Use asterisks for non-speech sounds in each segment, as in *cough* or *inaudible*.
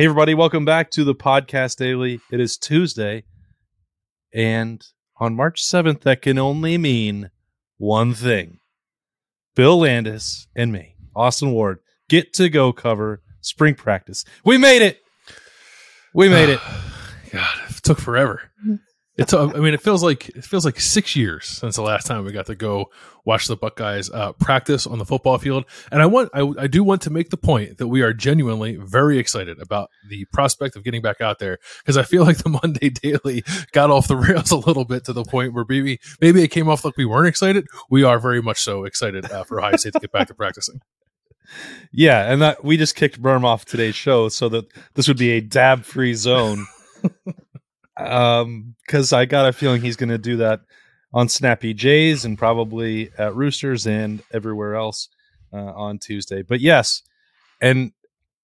Hey, everybody, welcome back to the podcast daily. It is Tuesday, and on March 7th, that can only mean one thing Bill Landis and me, Austin Ward, get to go cover spring practice. We made it. We made it. *sighs* God, it took forever. It's. I mean, it feels like it feels like six years since the last time we got to go watch the Buckeyes uh, practice on the football field. And I want, I, I do want to make the point that we are genuinely very excited about the prospect of getting back out there because I feel like the *laughs* Monday Daily got off the rails a little bit to the point where maybe maybe it came off like we weren't excited. We are very much so excited uh, for Ohio State to get back to practicing. *laughs* Yeah, and that we just kicked Berm off today's show so that this would be a dab free zone. *laughs* um, because I got a feeling he's going to do that on Snappy Jays and probably at Roosters and everywhere else uh, on Tuesday. But yes, and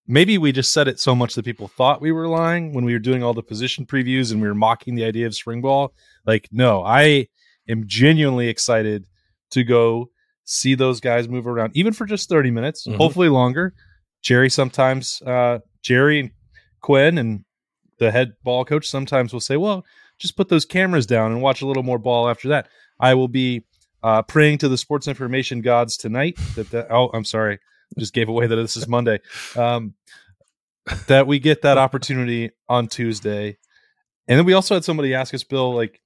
maybe we just said it so much that people thought we were lying when we were doing all the position previews and we were mocking the idea of spring ball. Like, no, I am genuinely excited to go see those guys move around, even for just 30 minutes, Mhm. hopefully longer. Jerry sometimes, uh, Jerry and Quinn and the head ball coach sometimes will say, well, just put those cameras down and watch a little more ball after that. I will be uh, praying to the sports information gods tonight that, oh, I'm sorry, just gave away that this is Monday. Um, that we get that opportunity on Tuesday. And then we also had somebody ask us, Bill, like,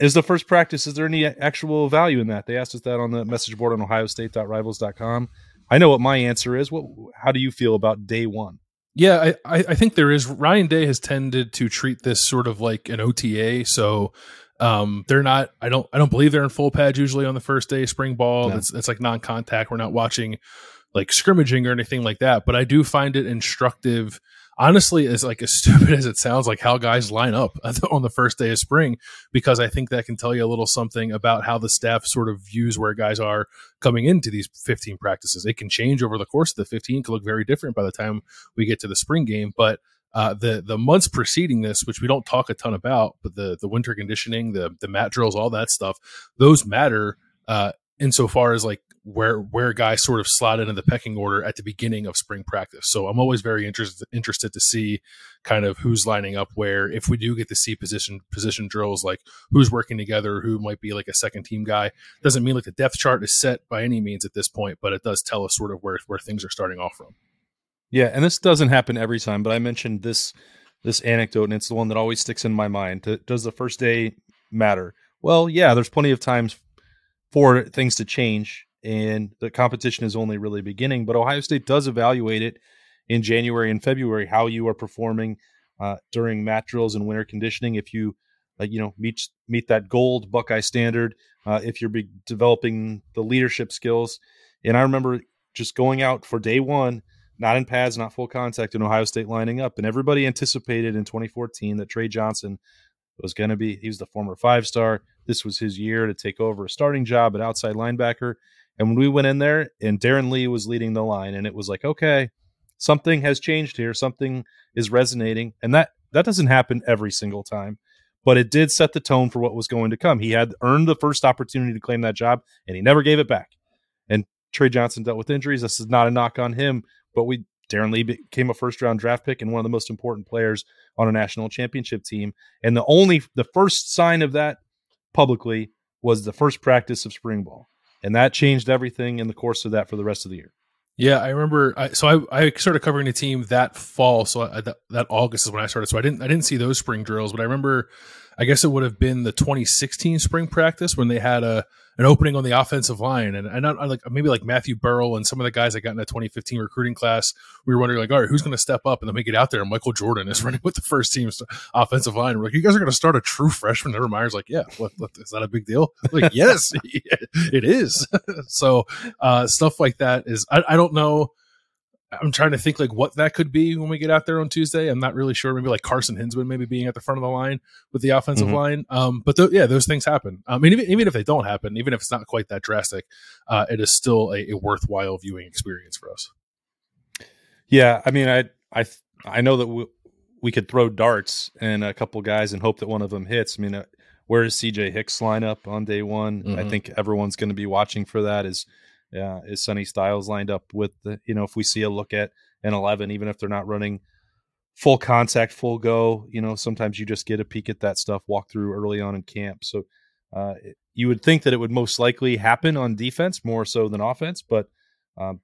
is the first practice, is there any actual value in that? They asked us that on the message board on ohiostate.rivals.com. I know what my answer is. What how do you feel about day one? Yeah, I, I think there is. Ryan Day has tended to treat this sort of like an OTA. So um, they're not. I don't. I don't believe they're in full pads usually on the first day spring ball. It's it's like non-contact. We're not watching like scrimmaging or anything like that. But I do find it instructive. Honestly, as like as *laughs* stupid as it sounds, like how guys line up *laughs* on the first day of spring, because I think that can tell you a little something about how the staff sort of views where guys are coming into these 15 practices. It can change over the course of the 15, can look very different by the time we get to the spring game. But uh, the the months preceding this, which we don't talk a ton about, but the the winter conditioning, the the mat drills, all that stuff, those matter uh, insofar as like where where guys sort of slot into the pecking order at the beginning of spring practice. So I'm always very interested interested to see kind of who's lining up where. If we do get to see position position drills, like who's working together, who might be like a second team guy, doesn't mean like the depth chart is set by any means at this point, but it does tell us sort of where where things are starting off from. Yeah, and this doesn't happen every time, but I mentioned this this anecdote, and it's the one that always sticks in my mind. Does the first day matter? Well, yeah, there's plenty of times for things to change, and the competition is only really beginning. But Ohio State does evaluate it in January and February how you are performing uh, during mat drills and winter conditioning. If you uh, you know meet meet that gold Buckeye standard, uh, if you're be- developing the leadership skills, and I remember just going out for day one not in pads, not full contact in Ohio State lining up. And everybody anticipated in 2014 that Trey Johnson was going to be, he was the former five star. This was his year to take over a starting job at outside linebacker. And when we went in there and Darron Lee was leading the line, and it was like, okay, something has changed here. Something is resonating. And that, that doesn't happen every single time, but it did set the tone for what was going to come. He had earned the first opportunity to claim that job, and he never gave it back. And Trey Johnson dealt with injuries. This is not a knock on him, but we Darron Lee became a first round draft pick and one of the most important players on a national championship team. And the only the first sign of that publicly was the first practice of spring ball. And that changed everything in the course of that for the rest of the year. Yeah, I remember. I, so I, I started covering the team that fall. So I, that, that August is when I started. So I didn't I didn't see those spring drills, but I remember. I guess it would have been the 2016 spring practice when they had a an opening on the offensive line, and and I, like maybe like Matthew Burrell and some of the guys that got in the 2015 recruiting class. We were wondering like, all right, who's going to step up? And then we get out there, and Michael Jordan is *laughs* running with the first team's offensive line. We're like, you guys are going to start a true freshman. Urban Meyer's like, yeah, what, what, is that a big deal? like, yes, *laughs* it is. *laughs* so uh, stuff like that is I, I don't know. I'm trying to think like what that could be when we get out there on Tuesday. I'm not really sure. Maybe like Carson Hinzman maybe being at the front of the line with the offensive Mhm. line. Um, but th- yeah, those things happen. I mean, even, even if they don't happen, even if it's not quite that drastic, uh, it is still a, a worthwhile viewing experience for us. Yeah, I mean, I I I know that we, we could throw darts and a couple guys and hope that one of them hits. I mean, uh, where does CJ Hicks lineup on day one? I Mhm. think everyone's going to be watching for that. Is yeah, is Sonny Styles lined up with the you know if we see a look at an eleven, even if they're not running full contact, full go. You know, sometimes you just get a peek at that stuff, walk through early on in camp. So uh, you would think that it would most likely happen on defense more so than offense, but um,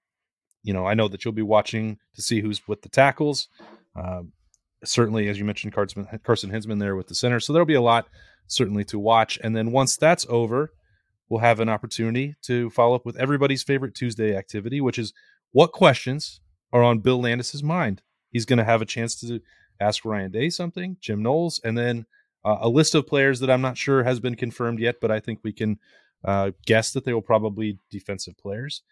you know, I know that you'll be watching to see who's with the tackles. Um, certainly, as you mentioned, Carson Hinzman there with the center. So there'll be a lot certainly to watch. And then once that's over, we'll have an opportunity to follow up with everybody's favorite Tuesday activity, which is what questions are on Bill Landis's mind. He's going to have a chance to ask Ryan Day something, Jim Knowles, and then uh, a list of players that I'm not sure has been confirmed yet, but I think we can uh, guess that they will probably defensive players.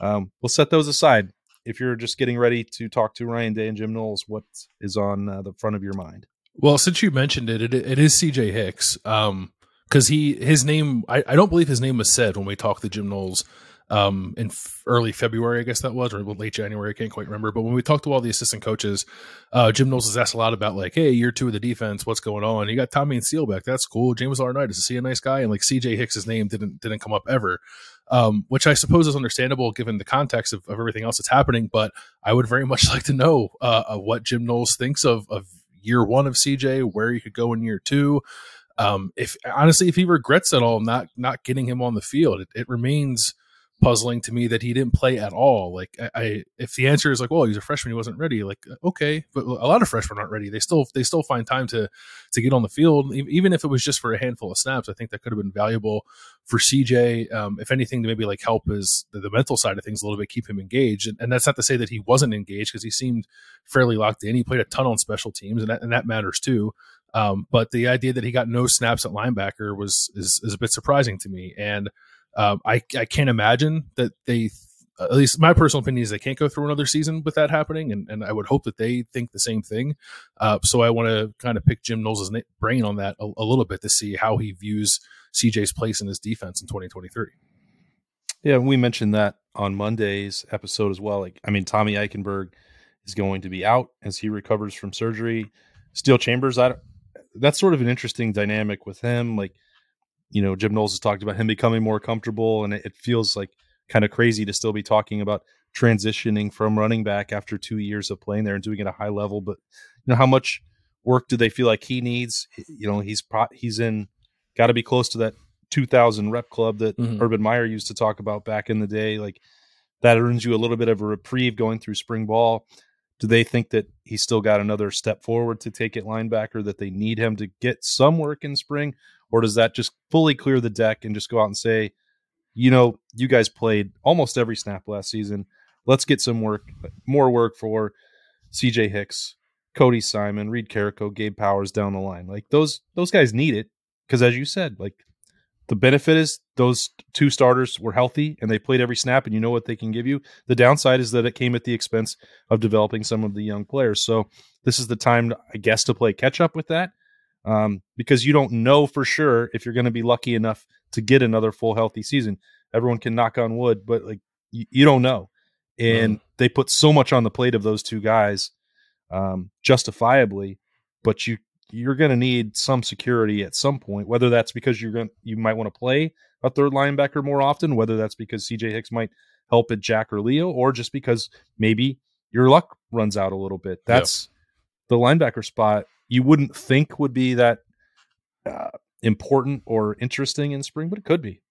Um, we'll set those aside. If you're just getting ready to talk to Ryan Day and Jim Knowles, what is on uh, the front of your mind? Well, since you mentioned it, it, it is CJ Hicks. Um, because he his name I, I don't believe his name was said when we talked to Jim Knowles um, in f- early February, I guess that was, or late January. I can't quite remember. But when we talked to all the assistant coaches, uh, Jim Knowles has asked a lot about like, hey, year two of the defense, what's going on? You got Tommy and Steele back. That's cool. James Laurinaitis, is he a nice guy? And like CJ Hicks's name didn't didn't come up ever. Um, which I suppose is understandable given the context of, of, everything else that's happening. But I would very *laughs* much like to know uh, what Jim Knowles thinks of, of year one of CJ, where he could go in year two. Um, if honestly, if he regrets at all not not getting him on the field, it, it remains puzzling to me that he didn't play at all. Like I, I, if the answer is like, well, he's a freshman, he wasn't ready. Like okay, but a lot of freshmen aren't ready. They still they still find time to to get on the field, even if it was just for a handful of snaps. I think that could have been valuable for CJ. Um, if anything, to maybe like help his the, the, mental side of things a little bit, keep him engaged. And, and that's not to say that he wasn't engaged because he seemed fairly locked in. He played a ton on special teams, and that, and that matters too. Um, but the idea that he got no snaps at linebacker was is, is a bit surprising to me, and um, I I can't imagine that they. At least my personal opinion is they can't go through another season with that happening, and, and I would hope that they think the same thing. Uh, so I want to kind of pick Jim Knowles' brain on that a, a little bit to see how he views CJ's place in his defense in 2023. Yeah, we mentioned that on Monday's episode as well. Like, I mean, Tommy Eichenberg is going to be out as he recovers from surgery. Steele Chambers, I that's sort of an interesting dynamic with him. Like, you know, Jim Knowles has talked about him becoming more comfortable, and it, it feels like kind of crazy to still be talking about transitioning from running back after two years of playing there and doing it at a high level. But you know, how much work do they feel like he needs? You know, he's pro- he's in got to be close to that 2000 rep club that mm-hmm. Urban Meyer used to talk about back in the day. Like that earns you a little bit of a reprieve going through spring ball do they think that he's still got another step forward to take it linebacker that they need him to get some work in spring? Or does that just fully clear the deck and just go out and say you know you guys played almost every snap last season. Let's get some work more work for cj hicks cody simon reed carrico gabe powers down the line. Like those those guys need it because as you said like the benefit is those two starters were healthy and they played every snap and you know what they can give you. The downside is that it came at the expense of developing some of the young players. So this is the time, I guess, to play catch up with that um, because you don't know for sure if you're going to be lucky enough to get another full healthy season. Everyone can knock on wood, but like you, you don't know. And mm. they put so much on the plate of those two guys um, justifiably, but you you're going to need some security at some point. Whether that's because you're going you might want to play a third linebacker more often, whether that's because CJ Hicks might help at Jack or Leo, or just because maybe your luck runs out a little bit. That's the linebacker spot. You wouldn't think would be that uh, important or interesting in spring, but it could be.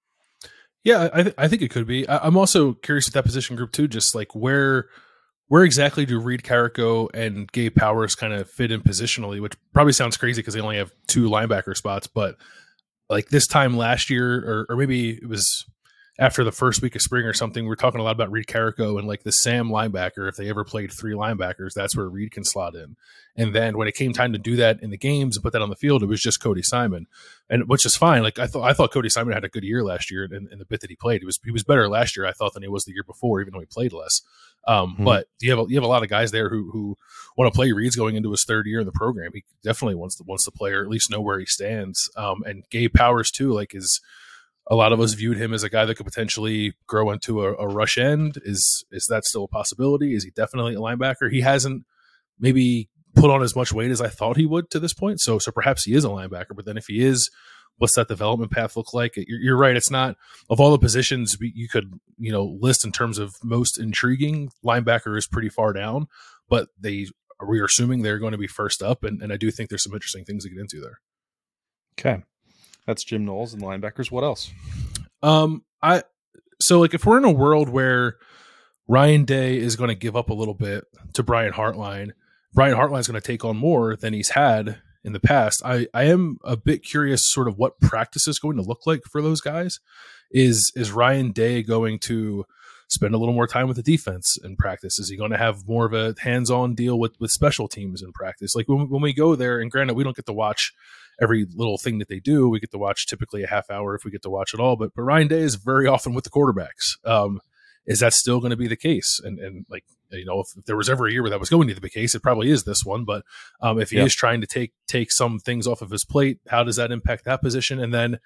Yeah, I, th- I think it could be. I- I'm also curious with that position group too, just like where where exactly do Reed Carrico and Gabe Powers kind of fit in positionally? Which probably sounds crazy because they only have two linebacker spots, but like this time last year, or, or maybe it was after the first week of spring or something, we are talking a lot about Reed Carrico and like the Sam linebacker. If they ever played three linebackers, that's where Reed can slot in. And then when it came time to do that in the games and put that on the field, it was just Cody Simon, and which is fine. Like I thought, I thought Cody Simon had a good year last year in the bit that he played. He was he was better last year, I thought, than he was the year before, even though he played less. Um, mm-hmm. But you have a, you have a lot of guys there who who want to play. Reed's going into his third year in the program. He definitely wants to wants to play or at least know where he stands. Um, and Gabe Powers too, like is a lot of us viewed him as a guy that could potentially grow into a, a, rush end. Is is that still a possibility? Is he definitely a linebacker? He hasn't maybe put on as much weight as I thought he would to this point. So so perhaps he is a linebacker. But then if he is, what's that development path look like? You're, you're right. It's not of all the positions you could you know list in terms of most intriguing. Linebacker is pretty far down, but they we are assuming they're going to be first up, and, and I do think there's some interesting things to get into there. Okay, that's Jim Knowles and linebackers. What else? Um, I so like if we're in a world where Ryan Day is going to give up a little bit to Brian Hartline, Brian Hartline is going to take on more than he's had in the past. I I am a bit curious, sort of what practice is going to look like for those guys. Is is Ryan Day going to spend a little more time with the defense in practice? Is he going to have more of a hands-on deal with with special teams in practice? Like when when we go there, and granted, we don't get to watch every little thing that they do. We get to watch typically a half hour if we get to watch it all. But but Ryan Day is very often with the quarterbacks. Um, is that still going to be the case? And and like you know, if, if, there was ever a year where that was going to be the case, it probably is this one. But um, if he is trying to take take some things off of his plate, how does that impact that position? And then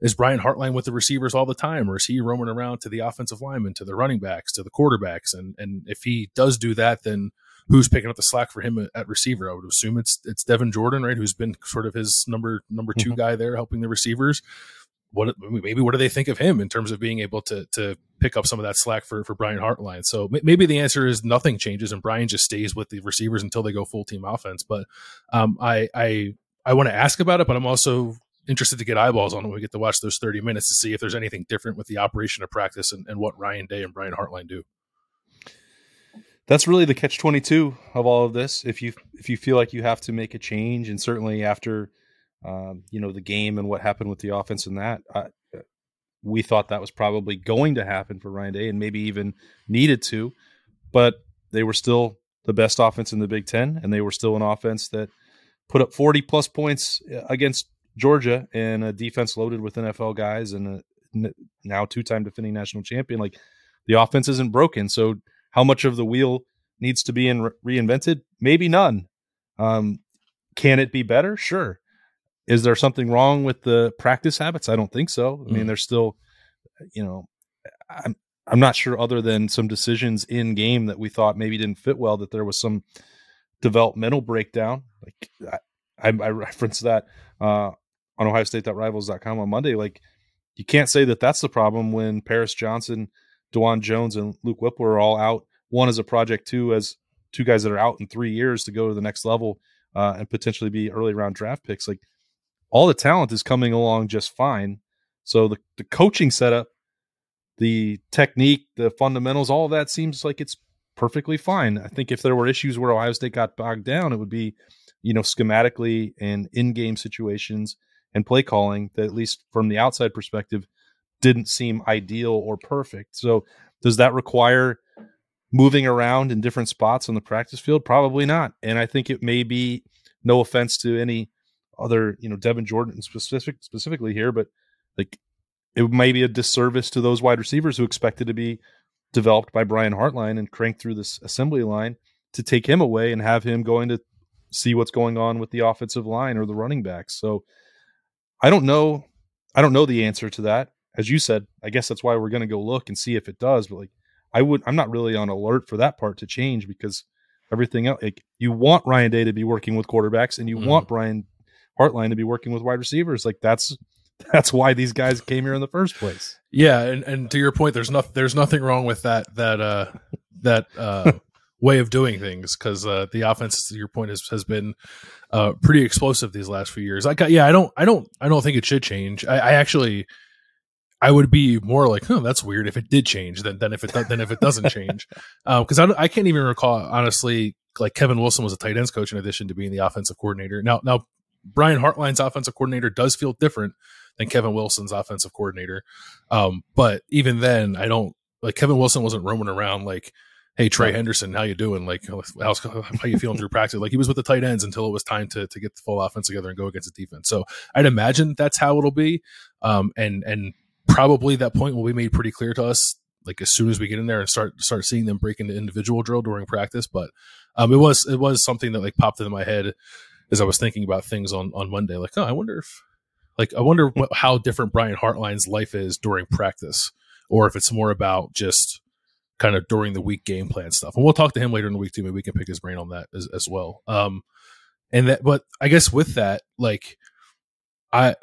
is Brian Hartline with the receivers all the time, or is he roaming around to the offensive linemen, to the running backs, to the quarterbacks? And and if he does do that, then who's picking up the slack for him at receiver? I would assume it's it's Devin Jordan, right? Who's been sort of his number number 2 mm-hmm. guy there, helping the receivers. What maybe what do they think of him in terms of being able to to pick up some of that slack for for Brian Hartline? So maybe the answer is nothing changes and Brian just stays with the receivers until they go full team offense. But um, I I I want to ask about it, but I'm also interested to get eyeballs on when we get to watch those 30 minutes to see if there's anything different with the operation of practice and, and what Ryan Day and Brian Hartline do that's really the catch 22 of all of this. If you if you feel like you have to make a change and certainly after um, you know the game and what happened with the offense and that I, we thought that was probably going to happen for Ryan Day and maybe even needed to but they were still the best offense in the Big 10 and they were still an offense that put up 40 plus points uh, against Georgia and a defense loaded with NFL guys and a now two-time defending national champion. Like the offense isn't broken. So how much of the wheel needs to be in re- reinvented? Maybe none. Um, can it be better? Sure. Is there something wrong with the practice habits? I don't think so. I mm. mean, there's still, you know, I'm I'm not sure other than some decisions in game that we thought maybe didn't fit well that there was some developmental breakdown. Like I, I referenced that uh, on OhioState.rivals.com on Monday. Like you can't say that that's the problem when Paris Johnson Dawand Jones and Luke Wypler are all out. One as a project, two as two guys that are out in three years to go to the next level uh, and potentially be early round draft picks. Like all the talent is coming along just fine. So the, the coaching setup, the technique, the fundamentals, all that seems like it's perfectly fine. I think if there were issues where Ohio State got bogged down, it would be, you know, schematically and in game situations and play calling that at least from the outside perspective didn't seem ideal or perfect. So does that require moving around in different spots on the practice field? Probably not. And I think it may be no offense to any other, you know, Devin Jordan specific specifically here, but like it may be a disservice to those wide receivers who expected to be developed by Brian Hartline and cranked through this assembly line to take him away and have him going to see what's going on with the offensive line or the running backs. So I don't know I don't know the answer to that as you said, I guess that's why we're going to go look and see if it does. But like, I would, I'm not really on alert for that part to change because everything else, like, you want Ryan Day to be working with quarterbacks and you mm. want Brian Hartline to be working with wide receivers. Like that's that's why these guys came here in the first place. Yeah, and, and to your point, there's nothing there's nothing wrong with that that uh that uh *laughs* way of doing things because uh, the offense, to your point, has has been uh, pretty explosive these last few years. I got, yeah, I don't, I don't, I don't think it should change. I, I actually, I would be more like, "Oh, that's weird." If it did change, than than if it than if it doesn't *laughs* change, because um, I, I can't even recall honestly. Like Kevin Wilson was a tight ends coach in addition to being the offensive coordinator. Now, now Brian Hartline's offensive coordinator does feel different than Kevin Wilson's offensive coordinator. Um, but even then, I don't like Kevin Wilson wasn't roaming around like, "Hey, Trey Henderson, how you doing? Like, how's how you feeling through practice?" Like he was with the tight ends until it was time to to get the full offense together and go against the defense. So I'd imagine that's how it'll be. Um, and and probably that point will be made pretty clear to us like as soon as we get in there and start start seeing them break into individual drill during practice. But um, it was it was something that like popped into my head as I was thinking about things on on Monday. Like, oh, I wonder if like I wonder what, how different Brian Hartline's life is during practice, or if it's more about just kind of during the week game plan stuff. And we'll talk to him later in the week too. Maybe we can pick his brain on that as, as well. Um, and that, but I guess with that, like I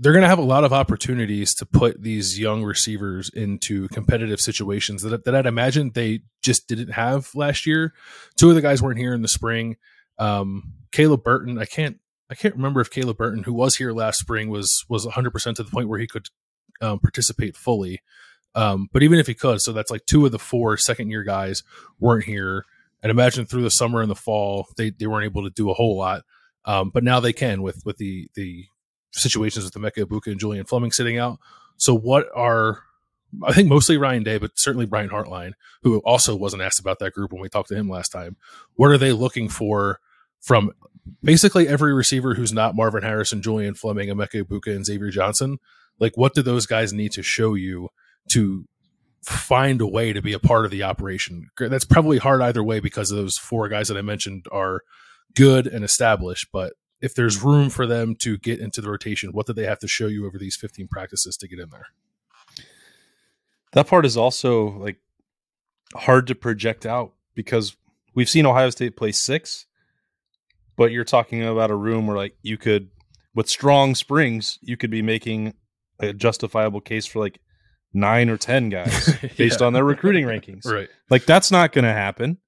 they're going to have a lot of opportunities to put these young receivers into competitive situations that, that I'd imagine they just didn't have last year. Two of the guys weren't here in the spring. Um, Caleb Burton, I can't, I can't remember if Caleb Burton, who was here last spring, was was 100 percent to the point where he could um, participate fully. Um, but even if he could, so that's like two of the four second year guys weren't here. And imagine through the summer and the fall, they, they weren't able to do a whole lot. Um, but now they can with with the the situations with the Emeka Egbuka and Julian Fleming sitting out. So what are I think mostly Ryan Day, but certainly Brian Hartline, who also wasn't asked about that group when we talked to him last time. What are they looking for from basically every receiver who's not Marvin Harrison, Julian Fleming, Emeka Egbuka, and Xavier Johnson? Like, what do those guys need to show you to find a way to be a part of the operation? That's probably hard either way because those four guys that I mentioned are good and established, but if there's room for them to get into the rotation, what do they have to show you over these 15 practices to get in there? That part is also like hard to project out because we've seen Ohio State play six, but you're talking about a room where like you could with strong springs, you could be making a justifiable case for like nine or ten guys *laughs* based yeah. on their recruiting rankings. Right. Like that's not going to happen.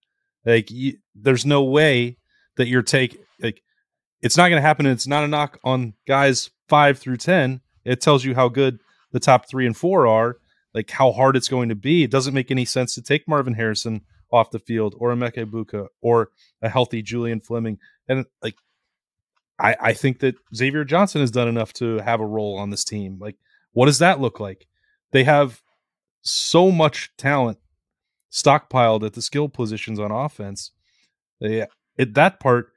Like you, there's no way that you're take like it's not going to happen. And it's not a knock on guys five through ten. It tells you how good the top three and four are, like how hard it's going to be. It doesn't make any sense to take Marvin Harrison off the field or a Emeka Buka or a healthy Julian Fleming. And like I, I think that Xavier Johnson has done enough to have a role on this team. Like, what does that look like? They have so much talent stockpiled at the skill positions on offense. They at that part,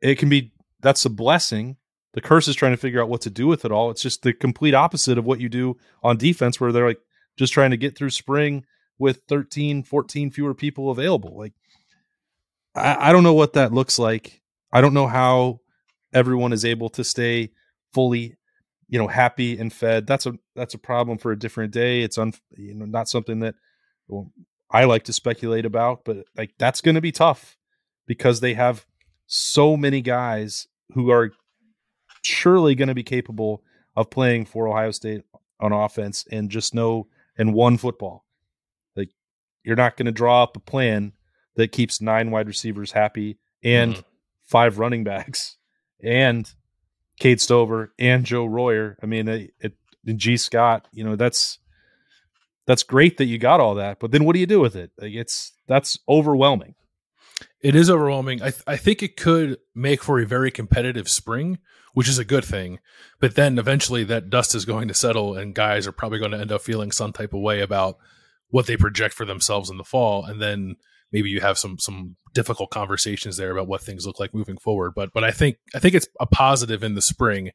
it can be that's a blessing. The curse is trying to figure out what to do with it all. It's just the complete opposite of what you do on defense, where they're like just trying to get through spring with 13, 14 fewer people available. Like, I, I don't know what that looks like. I don't know how everyone is able to stay fully, you know, happy and fed. That's a that's a problem for a different day. It's un, you know, not something that well, I like to speculate about, but like that's going to be tough because they have so many guys who are surely going to be capable of playing for Ohio State on offense and just know and one football. Like you're not going to draw up a plan that keeps nine wide receivers happy and mm. five running backs and Cade Stover and Joe Royer. I mean, it, it and Gee Scott. You know, that's that's great that you got all that, but then what do you do with it? Like it's that's overwhelming. It is overwhelming. I, th- I think it could make for a very competitive spring, which is a good thing. But then eventually that dust is going to settle, and guys are probably going to end up feeling some type of way about what they project for themselves in the fall. And then maybe you have some some difficult conversations there about what things look like moving forward. But but I think I think it's a positive in the spring.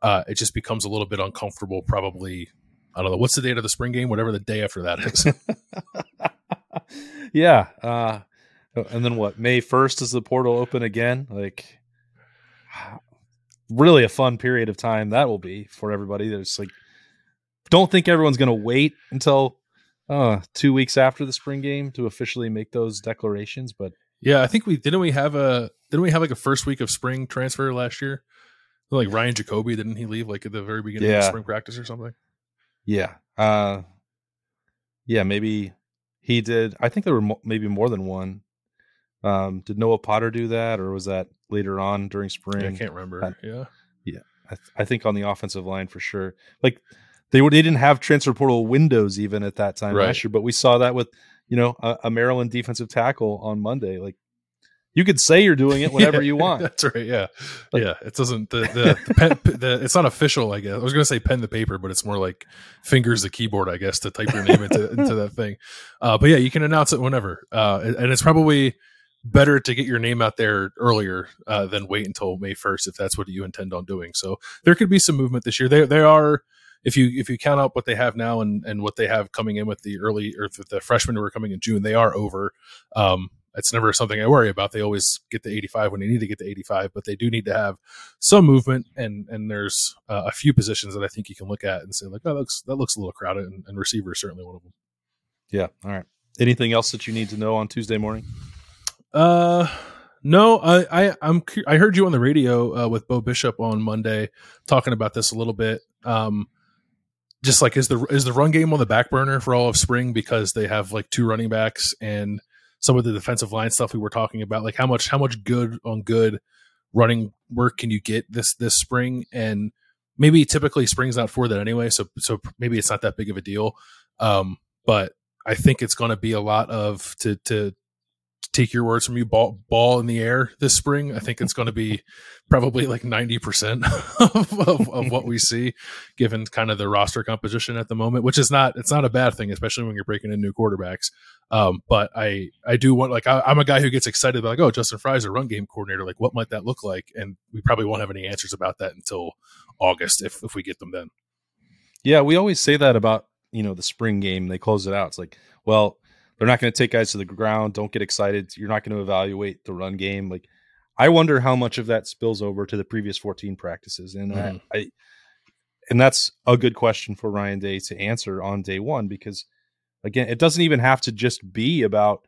Uh, it just becomes a little bit uncomfortable. Probably I don't know what's the date of the spring game, whatever the day after that is. *laughs* yeah, uh, and then what? May first is the portal open again. Like, really a fun period of time that will be for everybody. There's like, don't think everyone's going to wait until uh, two weeks after the spring game to officially make those declarations. But yeah, I think we didn't we have a didn't we have like a first week of spring transfer last year? Like Ryan Jacoby, didn't he leave like at the very beginning yeah. of spring practice or something? Yeah. Uh, yeah, maybe he did. I think there were mo- maybe more than one. Um, did Noah Potter do that, or was that later on during spring? I can't remember. I, yeah, yeah. I, th- I, think on the offensive line for sure. Like they were, they didn't have transfer portal windows even at that time right. last year, but we saw that with you know a, a, Maryland defensive tackle on Monday. Like you could say you're doing it *laughs* whenever yeah, you want. That's right. Yeah, like, yeah. It doesn't the the, the, pen, the, it's not official. I guess I was going to say pen the paper, but it's more like fingers the keyboard. I guess to type your name into into that thing. Uh, but yeah, you can announce it whenever, uh, and it's probably better to get your name out there earlier uh, than wait until May 1st if that's what you intend on doing. So there could be some movement this year. They they are if you if you count out what they have now and and what they have coming in with the early or the freshmen who are coming in June, they are over. Um, it's never something I worry about. They always get the 85 when they need to get the 85, but they do need to have some movement. And and there's uh, a few positions that I think you can look at and say like, oh, that looks that looks a little crowded, and, and receiver is certainly one of them. Yeah. All right. Anything else that you need to know on Tuesday morning? Uh, No, I, I I'm I heard you on the radio uh, with Bo Bishop on Monday talking about this a little bit. Um, just like is the is the run game on the back burner for all of spring because they have like two running backs and some of the defensive line stuff we were talking about. Like how much how much good on good running work can you get this this spring and maybe typically spring's not for that anyway so so maybe it's not that big of a deal um, but i think it's going to be a lot of to to take your words from you ball ball in the air this spring i think it's going to be probably like 90% *laughs* of, of, of, what we see given kind of the roster composition at the moment which is not it's not a bad thing especially when you're breaking in new quarterbacks. Um, but i i do want like I, am a guy who gets excited about like oh justin frye's a run game coordinator like what might that look like? And we probably won't have any answers about that until august if if we get them then. Yeah we always say that about you know the spring game they close it out it's like well they're not going to take guys to the ground. Don't get excited. You're not going to evaluate the run game. Like, I wonder how much of that spills over to the previous 14 practices, and mm-hmm. I, I, and that's a good question for Ryan Day to answer on day one because, again, it doesn't even have to just be about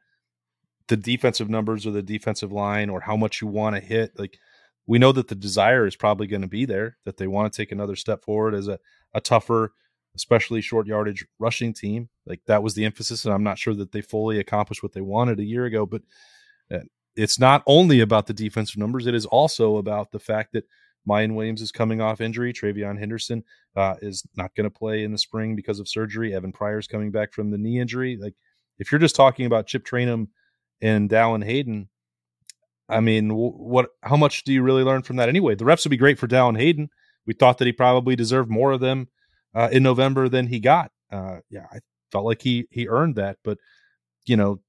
the defensive numbers or the defensive line or how much you want to hit. Like, we know that the desire is probably going to be there that they want to take another step forward as a, a tougher especially short yardage rushing team. Like that was the emphasis, and I'm not sure that they fully accomplished what they wanted a year ago. But uh, it's not only about the defensive numbers; it is also about the fact that Miyan Williams is coming off injury. TreVeyon Henderson uh, is not going to play in the spring because of surgery. Evan Pryor's coming back from the knee injury. Like if you're just talking about Chip Trayanum and Dallan Hayden. I mean, what? How much do you really learn from that anyway? The reps would be great for Dallan Hayden. We thought that he probably deserved more of them uh, in November than he got. Uh, yeah, I felt like he he earned that, but you know,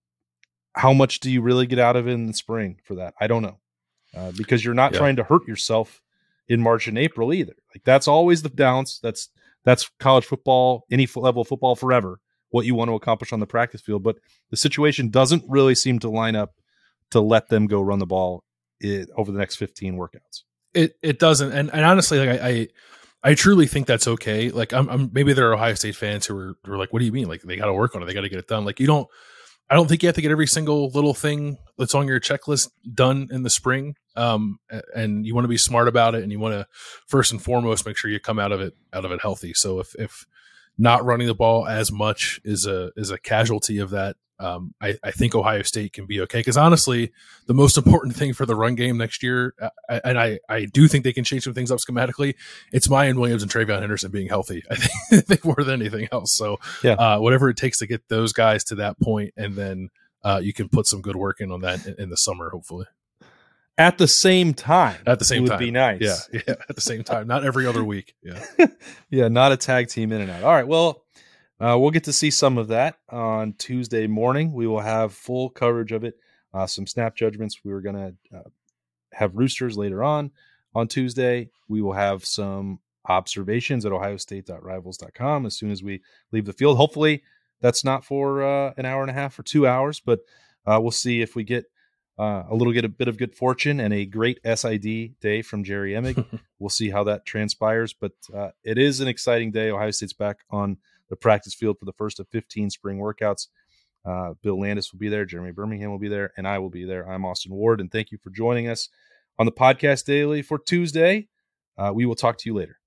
how much do you really get out of it in the spring for that? I don't know, uh, because you're not yeah. trying to hurt yourself in March and April either. Like that's always the balance. That's that's college football, any level of football forever. What you want to accomplish on the practice field, but the situation doesn't really seem to line up to let them go run the ball it, over the next 15 workouts. It it doesn't, and, and honestly, like I, I I truly think that's okay. Like, I'm, I'm, maybe there are Ohio State fans who are, who are like, "What do you mean? Like, they got to work on it. They got to get it done." Like, you don't. I don't think you have to get every single little thing that's on your checklist done in the spring. Um, and you want to be smart about it, and you want to first and foremost make sure you come out of it out of it healthy. So if if not running the ball as much is a is a casualty of that um, I, I, think Ohio State can be okay because honestly, the most important thing for the run game next year, uh, and I, I do think they can change some things up schematically. It's Miyan Williams and TreVeyon Henderson being healthy. *laughs* I think, I think more than anything else. So yeah, uh, whatever it takes to get those guys to that point, and then uh, you can put some good work in on that in, in, the summer, hopefully. At the same time, at the same would time, would be nice. Yeah, yeah. At the same time, not every other week. Yeah, *laughs* yeah. Not a tag team in and out. All right. Well, uh, we'll get to see some of that on Tuesday morning. We will have full coverage of it. Uh, some snap judgments. We were going to uh, have roosters later on on Tuesday. We will have some observations at ohiostate.rivals.com as soon as we leave the field. Hopefully, that's not for uh, an hour and a half or two hours, but uh, we'll see if we get uh, a little get a bit of good fortune and a great SID day from Jerry Emig. *laughs* we'll see how that transpires, but it is an exciting day. Ohio State's back on the practice field for the first of 15 spring workouts. Uh, Bill Landis will be there, Jeremy Birmingham will be there, and I will be there. I'm Austin Ward, and thank you for joining us on the podcast daily for Tuesday. Uh, we will talk to you later.